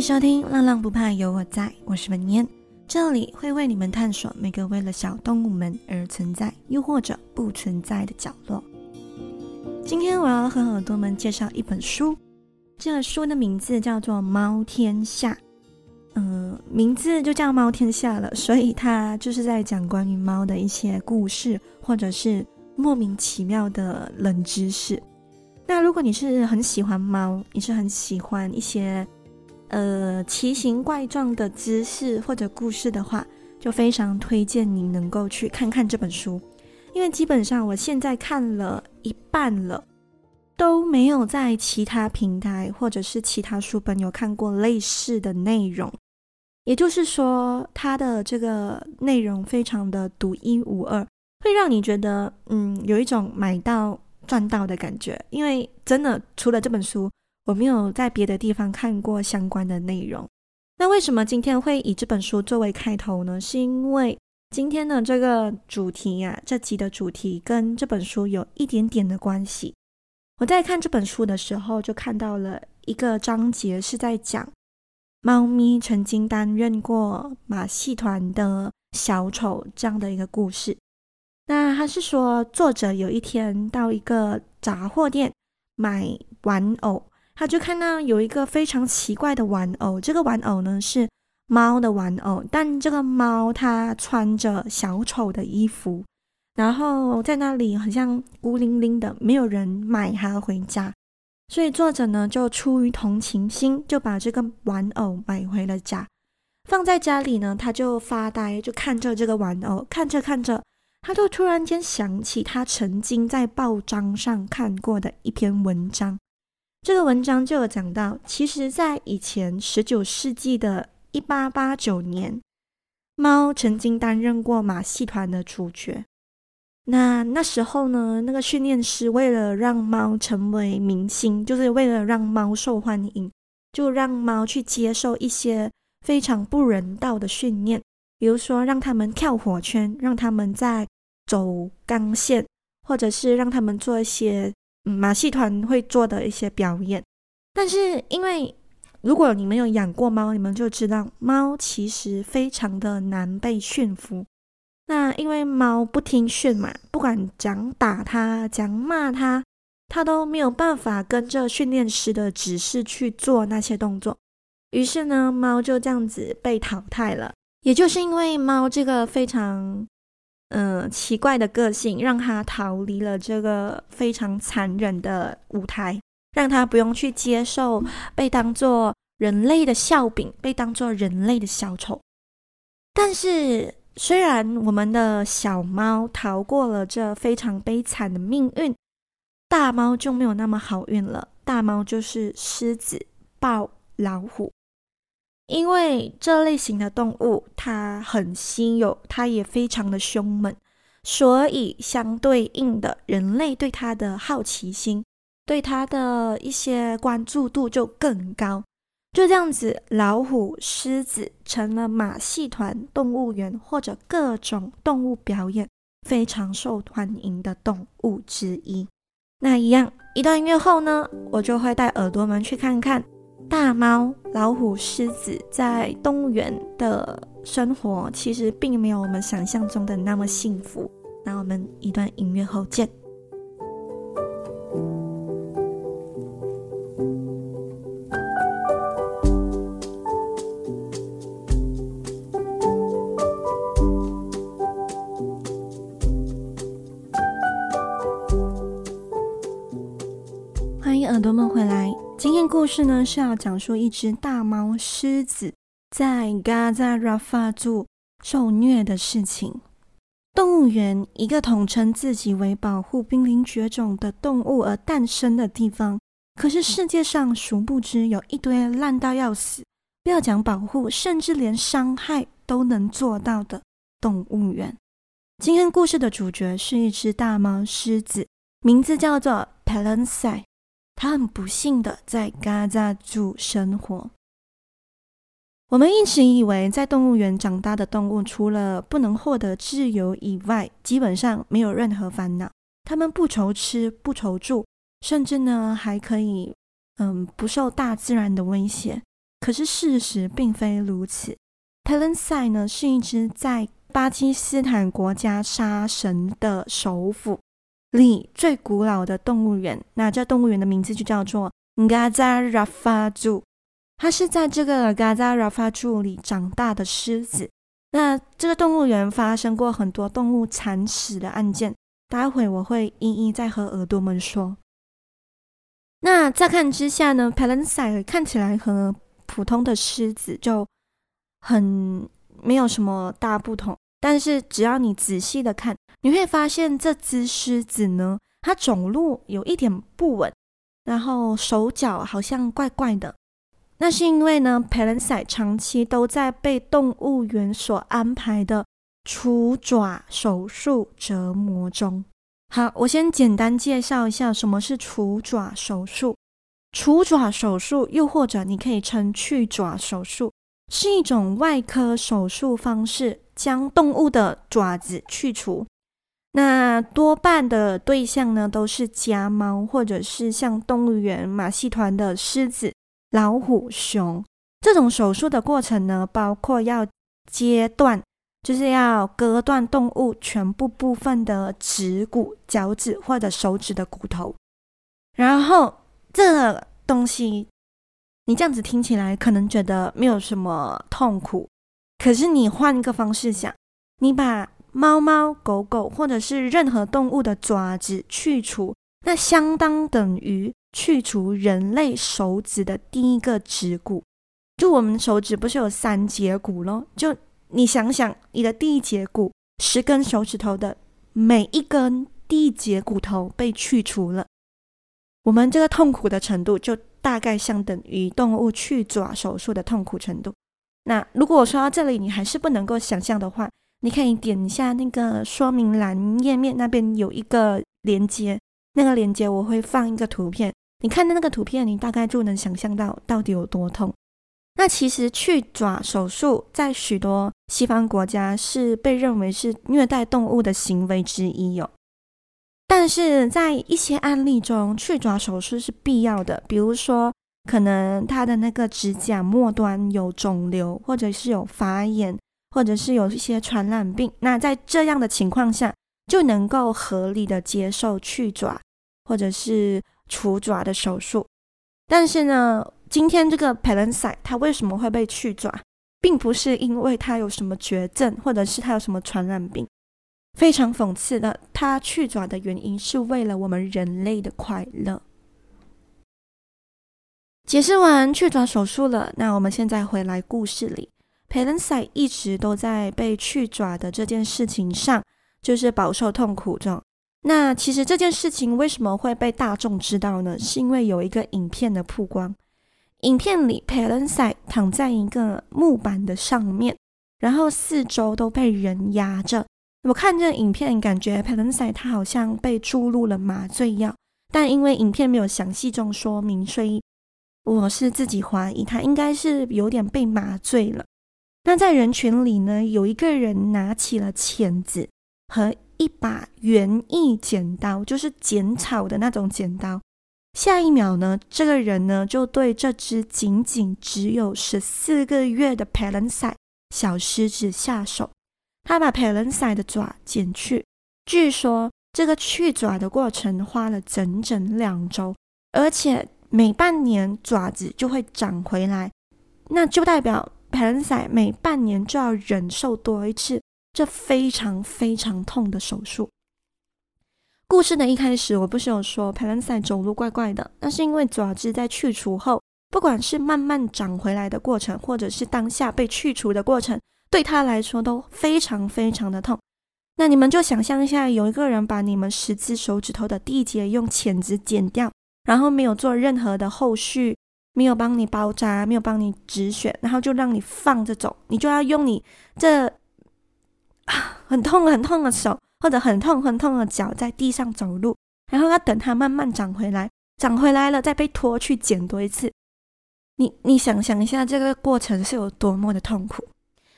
收听《浪浪不怕有我在》，我是文燕，这里会为你们探索每个为了小动物们而存在，又或者不存在的角落。今天我要和耳朵们介绍一本书，这个书的名字叫做《猫天下》。嗯、名字就叫《猫天下》了，所以它就是在讲关于猫的一些故事，或者是莫名其妙的冷知识。那如果你是很喜欢猫，你是很喜欢一些。呃，奇形怪状的知识或者故事的话，就非常推荐你能够去看看这本书，因为基本上我现在看了一半了，都没有在其他平台或者是其他书本有看过类似的内容，也就是说，它的这个内容非常的独一无二，会让你觉得嗯，有一种买到赚到的感觉，因为真的除了这本书。我没有在别的地方看过相关的内容。那为什么今天会以这本书作为开头呢？是因为今天的这个主题呀、啊，这集的主题跟这本书有一点点的关系。我在看这本书的时候，就看到了一个章节是在讲猫咪曾经担任过马戏团的小丑这样的一个故事。那他是说，作者有一天到一个杂货店买玩偶。他就看到有一个非常奇怪的玩偶，这个玩偶呢是猫的玩偶，但这个猫它穿着小丑的衣服，然后在那里好像孤零零的，没有人买它回家，所以作者呢就出于同情心，就把这个玩偶买回了家，放在家里呢，他就发呆，就看着这个玩偶，看着看着，他就突然间想起他曾经在报章上看过的一篇文章。这个文章就有讲到，其实，在以前十九世纪的一八八九年，猫曾经担任过马戏团的主角。那那时候呢，那个训练师为了让猫成为明星，就是为了让猫受欢迎，就让猫去接受一些非常不人道的训练，比如说让他们跳火圈，让他们在走钢线，或者是让他们做一些。马戏团会做的一些表演，但是因为如果你们有养过猫，你们就知道猫其实非常的难被驯服。那因为猫不听训嘛，不管讲打它、讲骂它，它都没有办法跟着训练师的指示去做那些动作。于是呢，猫就这样子被淘汰了。也就是因为猫这个非常。嗯、奇怪的个性让他逃离了这个非常残忍的舞台，让他不用去接受被当作人类的笑柄，被当作人类的小丑。但是，虽然我们的小猫逃过了这非常悲惨的命运，大猫就没有那么好运了。大猫就是狮子、豹、老虎。因为这类型的动物它很稀有，它也非常的凶猛，所以相对应的，人类对它的好奇心，对它的一些关注度就更高。就这样子，老虎、狮子成了马戏团、动物园或者各种动物表演非常受欢迎的动物之一。那一样，一段音乐后呢，我就会带耳朵们去看看。大猫、老虎、狮子在动物园的生活，其实并没有我们想象中的那么幸福。那我们一段音乐后见。欢迎耳朵们回来。今天故事呢是要讲述一只大猫狮子在嘎扎拉法族受虐的事情。动物园，一个统称自己为保护濒临绝种的动物而诞生的地方。可是世界上殊不知有一堆烂到要死，不要讲保护，甚至连伤害都能做到的动物园。今天故事的主角是一只大猫狮子，名字叫做 p a l e n s i。他很不幸的在嘎扎族生活。我们一直以为在动物园长大的动物，除了不能获得自由以外，基本上没有任何烦恼。他们不愁吃，不愁住，甚至呢还可以，嗯，不受大自然的威胁。可是事实并非如此。佩伦赛呢，是一只在巴基斯坦国家沙神的首府里最古老的动物园。那这动物园的名字就叫做 Gaza Rafa Zoo。它是在这个 Gaza Rafa Zoo 里长大的狮子。那这个动物园发生过很多动物惨死的案件，待会我会一一再和耳朵们说。那乍看之下呢，佩伦赛看起来和普通的狮子就很没有什么大不同。但是只要你仔细的看，你会发现这只狮子呢，它走路有一点不稳，然后手脚好像怪怪的。那是因为呢，佩伦赛长期都在被动物园所安排的除爪手术折磨中。好，我先简单介绍一下什么是除爪手术。除爪手术，又或者你可以称去爪手术，是一种外科手术方式，将动物的爪子去除。那多半的对象呢，都是家猫，或者是像动物园马戏团的狮子、老虎、熊。这种手术的过程呢，包括要切断。就是要割断动物全部部分的指骨、脚趾或者手指的骨头，然后这个东西，你这样子听起来可能觉得没有什么痛苦，可是你换个方式想，你把猫猫、狗狗或者是任何动物的爪子去除，那相当等于去除人类手指的第一个指骨。就我们手指不是有三节骨咯？就你想想，你的第一节骨，十根手指头的每一根第一节骨头被去除了，我们这个痛苦的程度就大概相等于动物去爪手术的痛苦程度。那如果我说到这里你还是不能够想象的话，你可以点一下那个说明栏页面那边有一个连接，那个连接我会放一个图片，你看那个图片，你大概就能想象到到底有多痛。那其实去爪手术在许多西方国家是被认为是虐待动物的行为之一哟。但是在一些案例中，去爪手术是必要的，比如说可能他的那个指甲末端有肿瘤，或者是有发炎，或者是有一些传染病。那在这样的情况下，就能够合理的接受去爪或者是除爪的手术。但是呢，今天这个佩伦赛他为什么会被去爪，并不是因为他有什么绝症，或者是他有什么传染病。非常讽刺的，他去爪的原因是为了我们人类的快乐。解释完去爪手术了，那我们现在回来故事里，佩伦赛一直都在被去爪的这件事情上，就是饱受痛苦中。那其实这件事情为什么会被大众知道呢？是因为有一个影片的曝光。影片里，佩伦赛躺在一个木板的上面，然后四周都被人压着。我看这影片，感觉佩伦赛他好像被注入了麻醉药，但因为影片没有详细中说明，所以我是自己怀疑他应该是有点被麻醉了。那在人群里呢，有一个人拿起了钳子和一把园艺剪刀，就是剪草的那种剪刀。下一秒呢，这个人呢就对这只仅仅只有十四个月的佩伦赛小狮子下手。他把佩伦赛的爪剪去，据说这个去爪的过程花了整整两周，而且每半年爪子就会长回来，那就代表佩伦赛每半年就要忍受多一次这非常非常痛的手术。故事的一开始，我不是有说佩伦赛走路怪怪的，那是因为爪子在去除后，不管是慢慢长回来的过程，或者是当下被去除的过程，对他来说都非常非常的痛。那你们就想象一下，有一个人把你们十只手指头的第一节用钳子剪掉，然后没有做任何的后续，没有帮你包扎，没有帮你止血，然后就让你放着走，你就要用你这啊很痛很痛的手。或者很痛很痛的脚在地上走路，然后要等它慢慢长回来，长回来了再被拖去剪多一次。你你想想一下，这个过程是有多么的痛苦。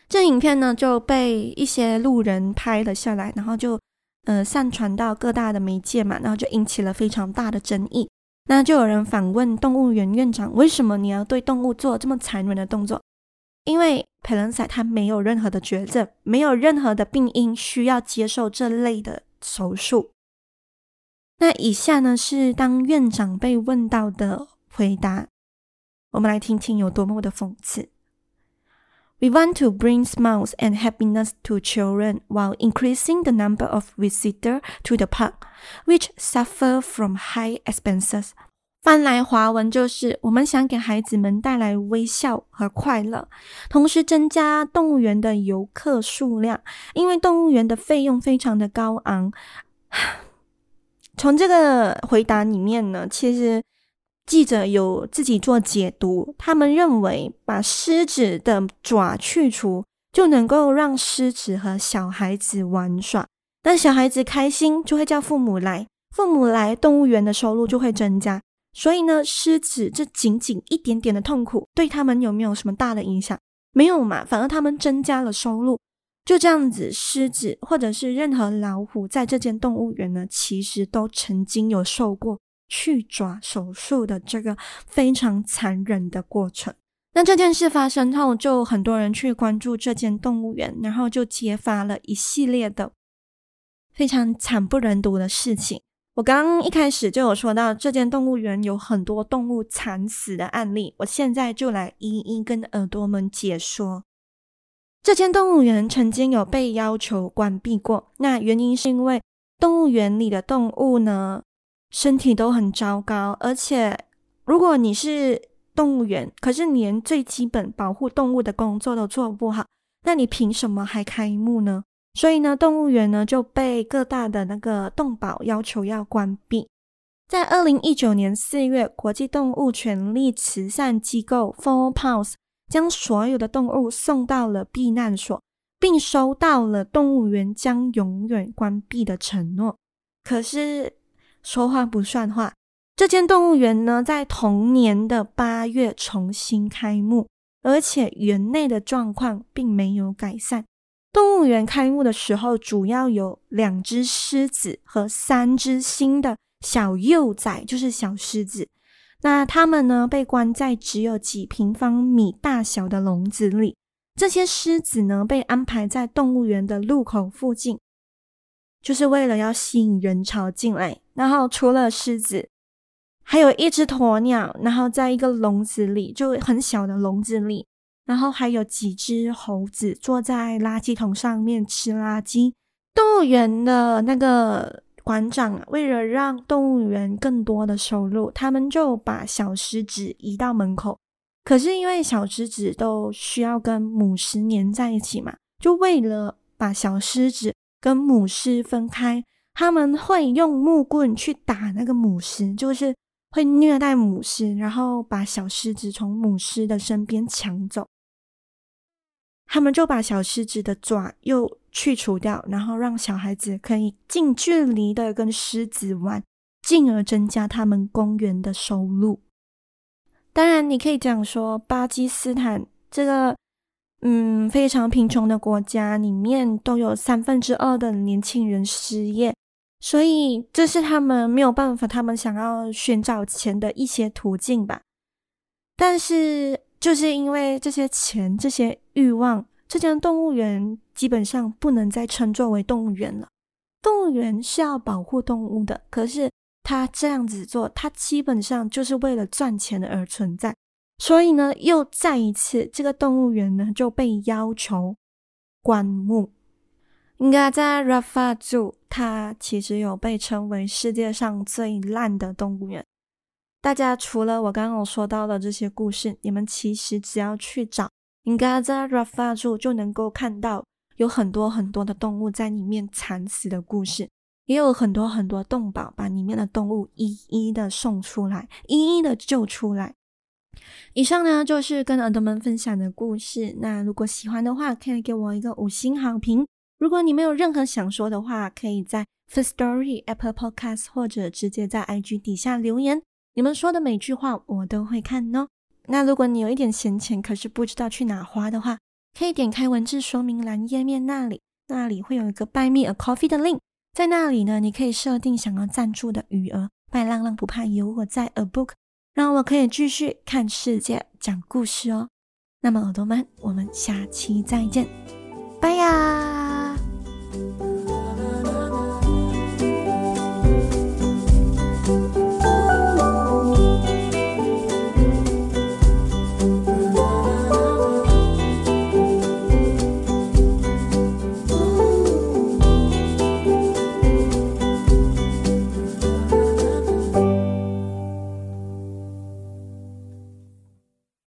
这影片呢就被一些路人拍了下来，然后就呃上传到各大的媒介嘛，然后就引起了非常大的争议。那就有人反问动物园院长：“为什么你要对动物做这么残忍的动作？”因为佩伦塞他没有任何的绝症，没有任何的病因需要接受这类的手术。那以下呢是当院长被问到的回答，我们来听听有多么的讽刺。We want to bring smiles and happiness to children while increasing the number of visitors to the park, which suffer from high expenses. 翻来华文就是，我们想给孩子们带来微笑和快乐，同时增加动物园的游客数量，因为动物园的费用非常的高昂。从这个回答里面呢，其实 记者有自己做解读，他们认为把狮子的爪去除，就能够让狮子和小孩子玩耍，当小孩子开心，就会叫父母来，父母来，动物园的收入就会增加。所以呢，狮子这仅仅一点点的痛苦，对他们有没有什么大的影响？没有嘛，反而他们增加了收入。就这样子，狮子或者是任何老虎，在这间动物园呢，其实都曾经有受过去爪手术的这个非常残忍的过程。那这件事发生后，就很多人去关注这间动物园，然后就揭发了一系列的非常惨不忍睹的事情。我刚刚一开始就有说到，这间动物园有很多动物惨死的案例，我现在就来一一跟耳朵们解说。这间动物园曾经有被要求关闭过，那原因是因为动物园里的动物呢，身体都很糟糕，而且如果你是动物园，可是连最基本保护动物的工作都做不好，那你凭什么还开幕呢？所以呢，动物园呢就被各大的那个动保要求要关闭。在二零一九年四月，国际动物权利慈善机构 Four Paws 将所有的动物送到了避难所，并收到了动物园将永远关闭的承诺。可是说话不算话，这间动物园呢，在同年的八月重新开幕，而且园内的状况并没有改善。动物园开幕的时候，主要有两只狮子和三只新的小幼崽，就是小狮子。那它们呢，被关在只有几平方米大小的笼子里。这些狮子呢，被安排在动物园的入口附近，就是为了要吸引人潮进来。然后除了狮子，还有一只鸵鸟，然后在一个笼子里，就很小的笼子里。然后还有几只猴子坐在垃圾桶上面吃垃圾。动物园的那个馆长为了让动物园更多的收入，他们就把小狮子移到门口。可是因为小狮子都需要跟母狮黏在一起嘛，就为了把小狮子跟母狮分开，他们会用木棍去打那个母狮，就是会虐待母狮，然后把小狮子从母狮的身边抢走。他们就把小狮子的爪又去除掉，然后让小孩子可以近距离的跟狮子玩，进而增加他们公园的收入。当然，你可以讲说，巴基斯坦这个嗯非常贫穷的国家里面，都有三分之二的年轻人失业，所以这是他们没有办法，他们想要寻找钱的一些途径吧。但是。就是因为这些钱、这些欲望，这间动物园基本上不能再称作为动物园了。动物园是要保护动物的，可是他这样子做，他基本上就是为了赚钱而存在。所以呢，又再一次，这个动物园呢就被要求关幕。应该在 Rafah Zoo，它其实有被称为世界上最烂的动物园。大家除了我刚刚说到的这些故事，你们其实只要去找 Gaza Rafa Zoo 就能够看到有很多很多的动物在里面惨死的故事，也有很多很多动保把里面的动物一一的送出来，一一的救出来。以上呢就是跟耳朵们分享的故事。那如果喜欢的话，可以给我一个五星好评。如果你没有任何想说的话，可以在 Firstory Apple Podcast 或者直接在 IG 底下留言。你们说的每句话我都会看哦。那如果你有一点闲钱，可是不知道去哪花的话，可以点开文字说明栏页面那里，那里会有一个 Buy Me a Coffee 的 link，在那里呢，你可以设定想要赞助的余额，拜浪浪不怕有我在 A book，让我可以继续看世界、讲故事哦。那么耳朵们，我们下期再见，拜呀！